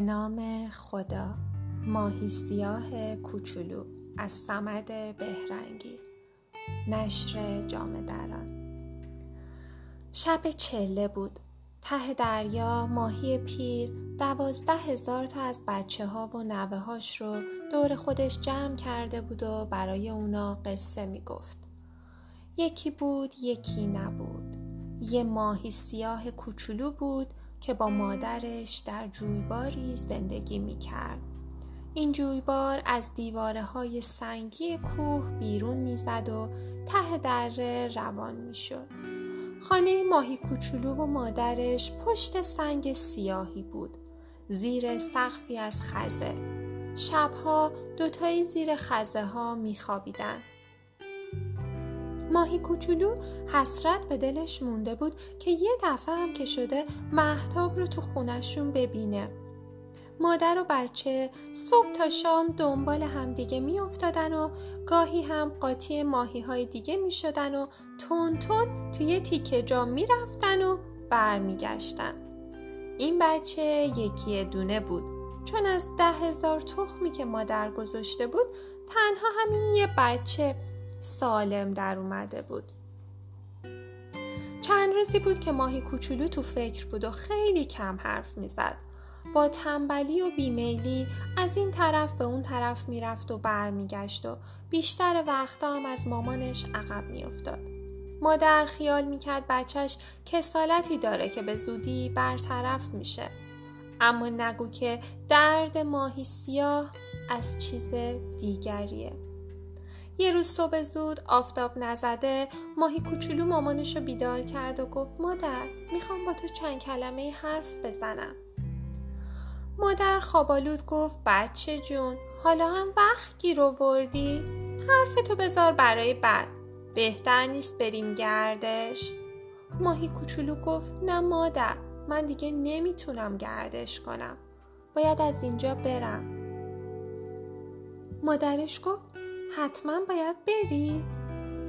نام خدا. ماهی سیاه کوچولو. از سمد بهرنگی. نشر جام دران. شب چله بود. ته دریا ماهی پیر دوازده هزار تا از بچه ها و نوه هاش رو دور خودش جمع کرده بود و برای اونا قصه می گفت. یکی بود یکی نبود. یه ماهی سیاه کوچولو بود که با مادرش در جویباری زندگی می کرد. این جویبار از دیواره های سنگی کوه بیرون می‌زد و ته دره روان می شد. خانه ماهی کوچولو و مادرش پشت سنگ سیاهی بود. زیر سقفی از خزه. شبها دوتایی زیر خزه ها می خوابیدن. ماهی کوچولو حسرت به دلش مونده بود که یه دفعه هم که شده محتاب رو تو خونشون ببینه. مادر و بچه صبح تا شام دنبال همدیگه می افتادن و گاهی هم قاطی ماهی های دیگه می شدن و تون تون توی تیکه جا می رفتن و برمیگشتن. این بچه یکی دونه بود چون از ده هزار تخمی که مادر گذاشته بود تنها همین یه بچه سالم در اومده بود. چند روزی بود که ماهی کوچولو تو فکر بود و خیلی کم حرف می‌زد. با تنبلی و بیمیلی از این طرف به اون طرف می‌رفت و برمیگشت و بیشتر وقتا هم از مامانش عقب میافتاد. مادر خیال می‌کرد بچهش کسالتی داره که به زودی برطرف میشه. اما نگو که درد ماهی سیاه از چیز دیگریه. یه روز صبح زود آفتاب نزده ماهی کوچولو مامانش بیدار کرد و گفت مادر می‌خوام با تو چند کلمه حرف بزنم. مادر خوابالود گفت بچه جون حالا هم وقت گیر آوردی. حرف تو بذار برای بعد. بهتر نیست بریم گردش. ماهی کوچولو گفت نه مادر من دیگه نمی‌تونم گردش کنم. باید از اینجا برم. مادرش گفت حتما باید بری؟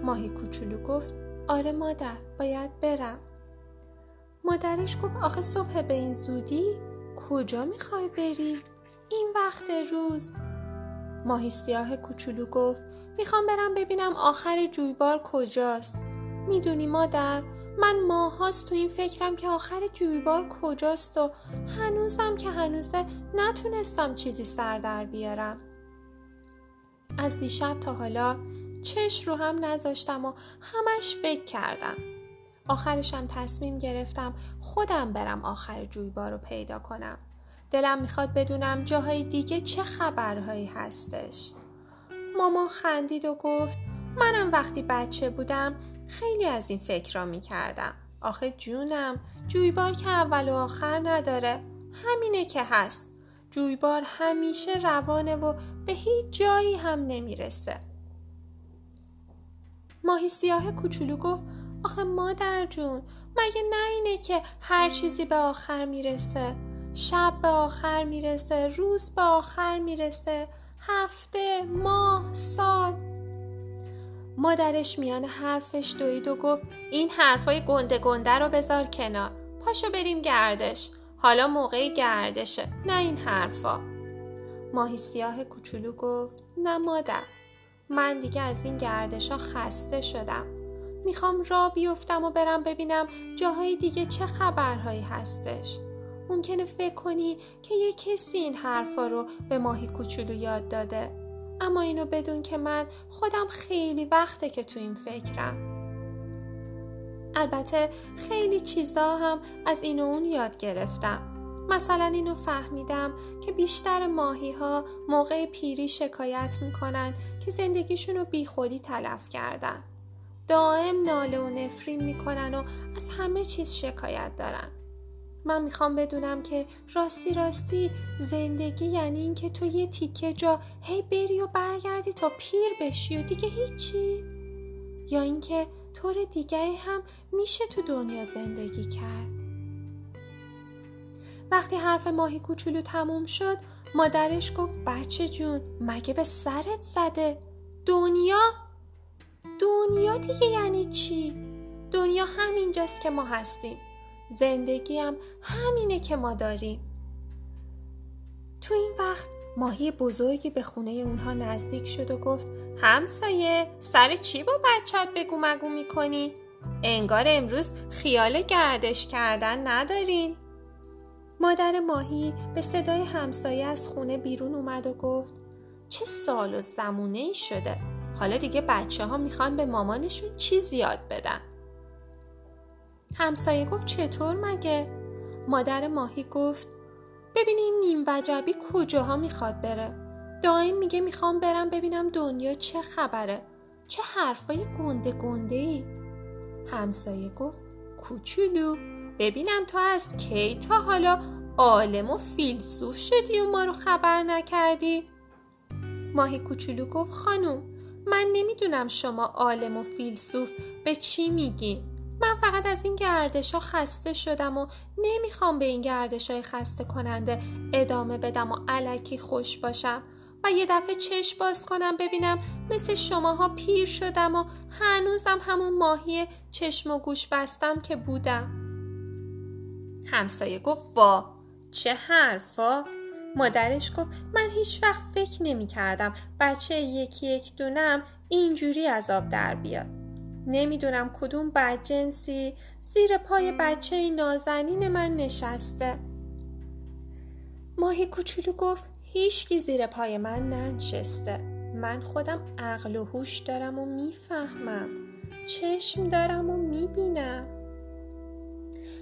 ماهی کوچولو گفت آره مادر باید برم مادرش گفت آخه صبح به این زودی کجا می‌خوای بری؟ این وقت روز ماهی سیاه کوچولو گفت می‌خوام برم ببینم آخر جویبار کجاست می‌دونی مادر من ماهاست تو این فکرم که آخر جویبار کجاست و هنوزم که هنوزه نتونستم چیزی سر در بیارم از دیشب تا حالا چش رو هم نذاشتم و همش فکر کردم. آخرشم تصمیم گرفتم خودم برم آخر جویبار رو پیدا کنم. دلم می‌خواد بدونم جاهای دیگه چه خبرهایی هستش. ماما خندید و گفت منم وقتی بچه بودم خیلی از این فکر را می‌کردم. آخه جونم جویبار که اول و آخر نداره همینه که هست. جویبار همیشه روانه و به هیچ جایی هم نمی‌رسه. ماهی سیاه کوچولو گفت آخه مادر جون مگه نه اینه که هر چیزی به آخر می‌رسه؟ شب به آخر می‌رسه روز به آخر می‌رسه هفته ماه سال. مادرش میان حرفش دوید و گفت این حرفای گنده گنده رو بذار کنار. پاشو بریم گردش. حالا موقع گردشه. نه این حرفا. ماهی سیاه کوچولو گفت نه مادر. من دیگه از این گردشا خسته شدم. می‌خوام را بیفتم و برم ببینم جاهای دیگه چه خبرهایی هستش. ممکنه فکر کنی که یه کسی این حرفا رو به ماهی کوچولو یاد داده. اما اینو بدون که من خودم خیلی وقته که تو این فکرم. البته خیلی چیزا هم از این و اون یاد گرفتم. مثلا اینو فهمیدم که بیشتر ماهی ها موقع پیری شکایت می‌کنن که زندگیشون رو بی خودی تلف کردن. دائم ناله و نفرین می‌کنن و از همه چیز شکایت دارن. من می‌خوام بدونم که راستی راستی زندگی یعنی اینکه تو یه تیکه جا هی بری و برگردی تا پیر بشی و دیگه هیچی. یا اینکه طور دیگه هم میشه تو دنیا زندگی کرد. وقتی حرف ماهی کوچولو تموم شد مادرش گفت بچه جون مگه به سرت زده؟ دنیا؟ دنیا دیگه یعنی چی؟ دنیا همینجاست که ما هستیم. زندگی هم همینه که ما داریم. تو این وقت ماهی بزرگی به خونه اونها نزدیک شد و گفت همسایه سر چی با بچت بگو مگو می‌کنی؟ انگار امروز خیال گردش کردن ندارین مادر ماهی به صدای همسایه از خونه بیرون اومد و گفت چه سال و زمونه ای شده حالا دیگه بچه ها می‌خوان به مامانشون چیزی یاد بدن همسایه گفت چطور مگه؟ مادر ماهی گفت ببینین نیم وجبی کجاها می‌خواد بره. دائم میگه می‌خوام برم ببینم دنیا چه خبره. چه حرفای گنده گنده ای. همسایه گفت کوچولو ببینم تو از کی تا حالا عالم و فیلسوف شدی و ما رو خبر نکردی؟ ماهی کوچولو گفت خانم من نمی‌دونم شما عالم و فیلسوف به چی میگی من فقط از این گردش ها خسته شدم و نمی‌خوام به این گردش های خسته کننده ادامه بدم و علکی خوش باشم و یه دفعه چشم باز کنم ببینم مثل شماها پیر شدم و هنوزم همون ماهی چشم و گوش بستم که بودم. همسایه گفت وا چه حرفا مادرش گفت من هیچ وقت فکر نمی کردم بچه یکی یک دونم اینجوری از آب در بیاد. نمی‌دونم کدوم بدجنسی زیر پای بچه نازنین من نشسته. ماهی کوچولو گفت هیچکی زیر پای من ننشسته. من خودم عقل و هوش دارم و می‌فهمم. چشم دارم و می‌بینم.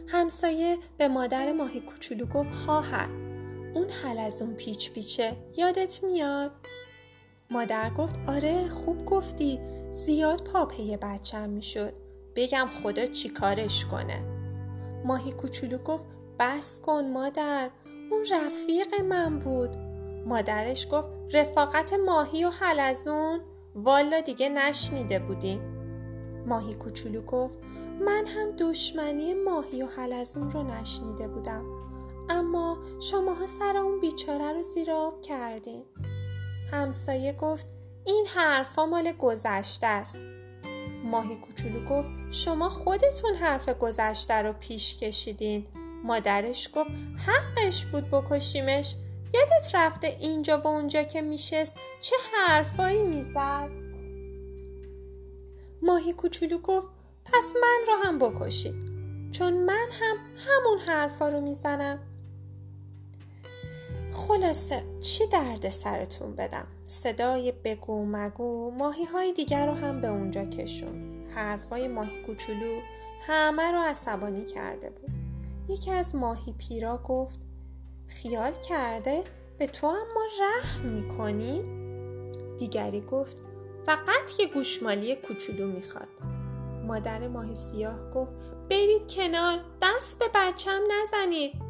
همسایه به مادر ماهی کوچولو گفت خواهر اون حل از اون پیچ پیچه یادت میاد؟ مادر گفت آره خوب گفتی. زیاد پاپه بچم می‌شد. بگم خدا چی کارش کنه. ماهی کوچولو گفت بس کن مادر. اون رفیق من بود. مادرش گفت رفاقت ماهی و حلزون والا دیگه نشنیده بودیم ماهی کوچولو گفت من هم دشمنی ماهی و حلزون رو نشنیده بودم. اما شماها سر اون بیچاره رو زیر آب کردین. همسایه گفت این حرفا مال گذشته است. ماهی کوچولو گفت شما خودتون حرف گذشته رو پیش کشیدین. مادرش گفت حقش بود بکشیمش. یادت رفته اینجا و اونجا که میشست چه حرفایی می‌زد؟ ماهی کوچولو گفت پس من را هم بکشید. چون من هم همون حرفا رو می‌زنم. خلاصه چی درد سرتون بدم؟ صدای بگو مگو ماهی های دیگر رو هم به اونجا کشون. حرفای ماهی کوچولو همه رو عصبانی کرده بود. یکی از ماهی پیرا گفت خیال کرده به تو هم ما رحم می‌کنی؟ دیگری گفت فقط یه گوشمالی کوچولو می‌خواد. مادر ماهی سیاه گفت برید کنار دست به بچم نزنید.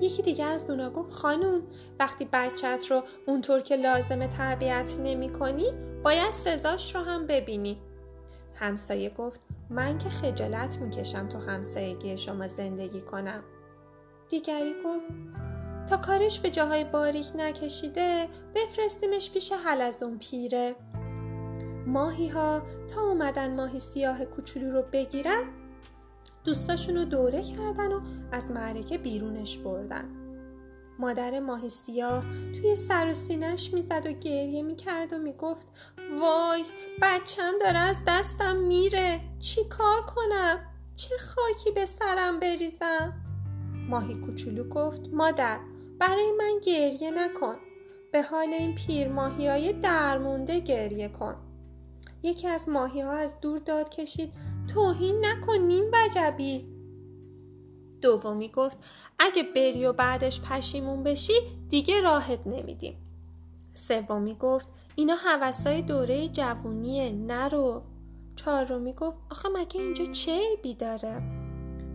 یکی دیگه از اونا گفت خانوم وقتی بچت رو اونطور که لازمه تربیت نمی کنی باید سزاش رو هم ببینی. همسایه گفت من که خجالت می‌کشم تو همسایگی شما زندگی کنم. دیگری گفت تا کارش به جاهای باریک نکشیده بفرستیمش پیش اون پیره. ماهی ها تا اومدن ماهی سیاه کوچولو رو بگیرن دوستاشون رو دوره کردن و از معرکه بیرونش بردن مادر ماهی سیاه توی سر و سینش می‌زد و گریه می‌کرد و می‌گفت وای بچم داره از دستم میره چی کار کنم؟ چه خاکی به سرم بریزم؟ ماهی کوچولو گفت مادر برای من گریه نکن به حال این پیر ماهی های درمونده گریه کن یکی از ماهی ها از دور داد کشید توهین نکن نیم وجبی. دومی گفت اگه بری و بعدش پشیمون بشی دیگه راحت نمیدیم. سومی گفت اینا حوثای دوره جوونیه نرو. چهارمی گفت آخه مگه اینجا چه عیبی داره؟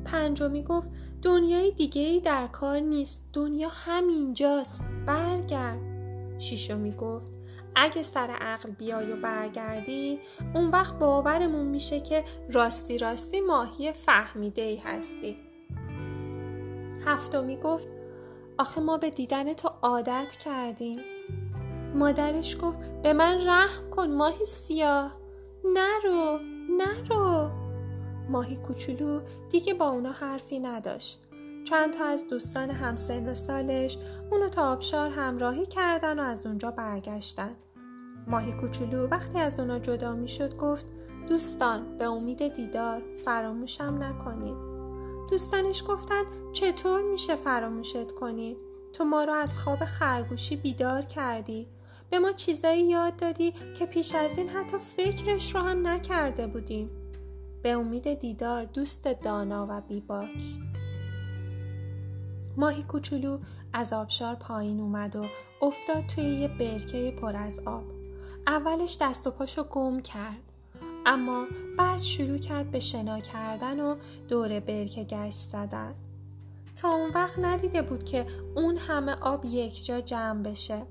پنجمی گفت دنیای دیگه ای در کار نیست دنیا همینجاست برگرد. شیشمی گفت اگه سر عقل بیای و برگردی اون وقت باورمون میشه که راستی راستی ماهی فهمیده ای هستی. هفتمی گفت آخه ما به دیدن تو عادت کردیم. مادرش گفت به من رحم کن ماهی سیاه. نرو نرو. ماهی کوچولو دیگه با اونا حرفی نداشت. چند تا از دوستان همسن سالش اونو تا آبشار همراهی کردن و از اونجا برگشتن. ماهی کوچولو وقتی از اونا جدا می شد گفت دوستان به امید دیدار فراموشم نکنید. دوستانش گفتن چطور میشه فراموشت کنی؟ تو ما رو از خواب خرگوشی بیدار کردی. به ما چیزایی یاد دادی که پیش از این حتی فکرش رو هم نکرده بودیم. به امید دیدار دوست دانا و بیباک. ماهی کوچولو از آبشار پایین اومد و افتاد توی یه برکه پر از آب. اولش دست و پاشو گم کرد. اما بعد شروع کرد به شنا کردن و دور برکه گشت زدن. تا اون وقت ندیده بود که اون همه آب یک جا جمع بشه.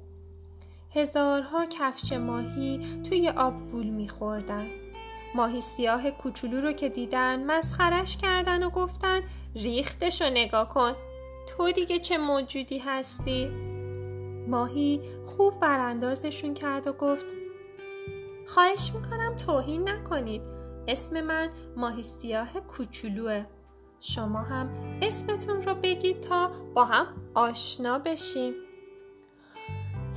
هزارها کفش ماهی توی آب وول میخوردن. ماهی سیاه کوچولو رو که دیدن مسخرش کردن و گفتن ریختش رو نگاه کن تو دیگه چه موجودی هستی؟ ماهی خوب براندازشون کرد و گفت خواهش می‌کنم توهین نکنید اسم من ماهی سیاه کوچولوه شما هم اسمتون رو بگید تا با هم آشنا بشیم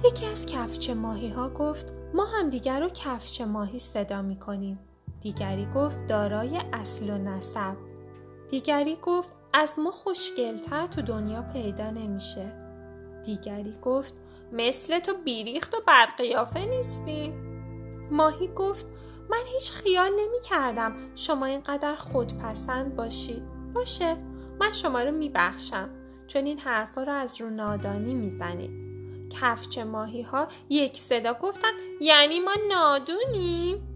یکی از کفچه ماهی ها گفت ما هم دیگر رو کفچه ماهی صدا می کنیم. دیگری گفت دارای اصل و نسب. دیگری گفت از ما خوشگلتر تو دنیا پیدا نمیشه. دیگری گفت مثل تو بیریخت و بدقیافه نیستی. ماهی گفت من هیچ خیال نمی کردم شما اینقدر خودپسند باشید. باشه من شما رو می بخشم چون این حرفا رو از رو نادانی می‌زنید. کفچ ماهی ها یک صدا گفتن یعنی ما نادونیم؟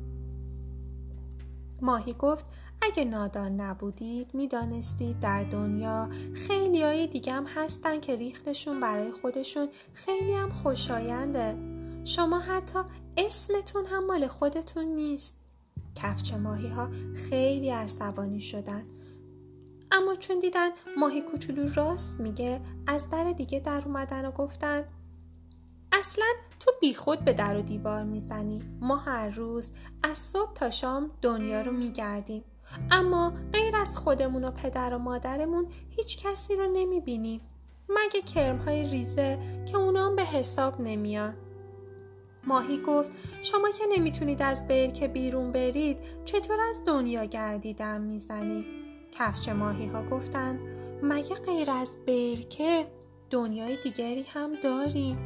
ماهی گفت اگه نادان نبودید می‌دانستید در دنیا خیلی های دیگه هم هستن که ریختشون برای خودشون خیلی هم خوشاینده شما حتی اسمتون هم مال خودتون نیست. کفچ ماهی ها خیلی عصبانی شدن. اما چون دیدن ماهی کوچولو راست میگه از در دیگه در اومدن و گفتن اصلا تو بیخود به در و دیوار می‌زنی. ما هر روز از صبح تا شام دنیا رو میگردیم. اما غیر از خودمون و پدر و مادرمون هیچ کسی رو نمی‌بینیم. مگه کرم های ریزه که اونا به حساب نمیان؟ ماهی گفت شما که نمی‌تونید از برکه بیرون برید چطور از دنیا گردیدن می‌زنید؟ کفش ماهی ها گفتند مگه غیر از برکه دنیای دیگری هم داریم؟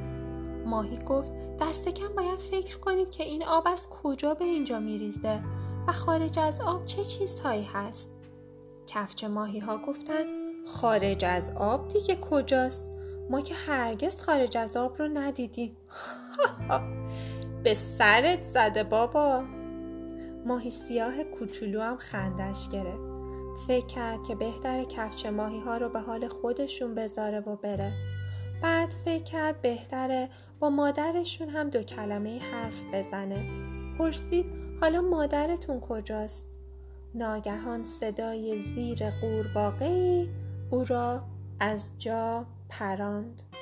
ماهی گفت دست کم باید فکر کنید که این آب از کجا به اینجا میریزه و خارج از آب چه چیزهایی هست. کفچ ماهی ها گفتن خارج از آب دیگه کجاست؟ ما که هرگز خارج از آب رو ندیدیم. به سرت زده بابا. ماهی سیاه کوچولو هم خندش گرفت. فکر کرد که بهتر کفچ ماهی ها رو به حال خودشون بذاره و بره. بعد فکر کرد بهتره با مادرشون هم دو کلمه حرف بزنه. پرسید حالا مادرتون کجاست؟ ناگهان صدای زیر قورباغه او را از جا پراند.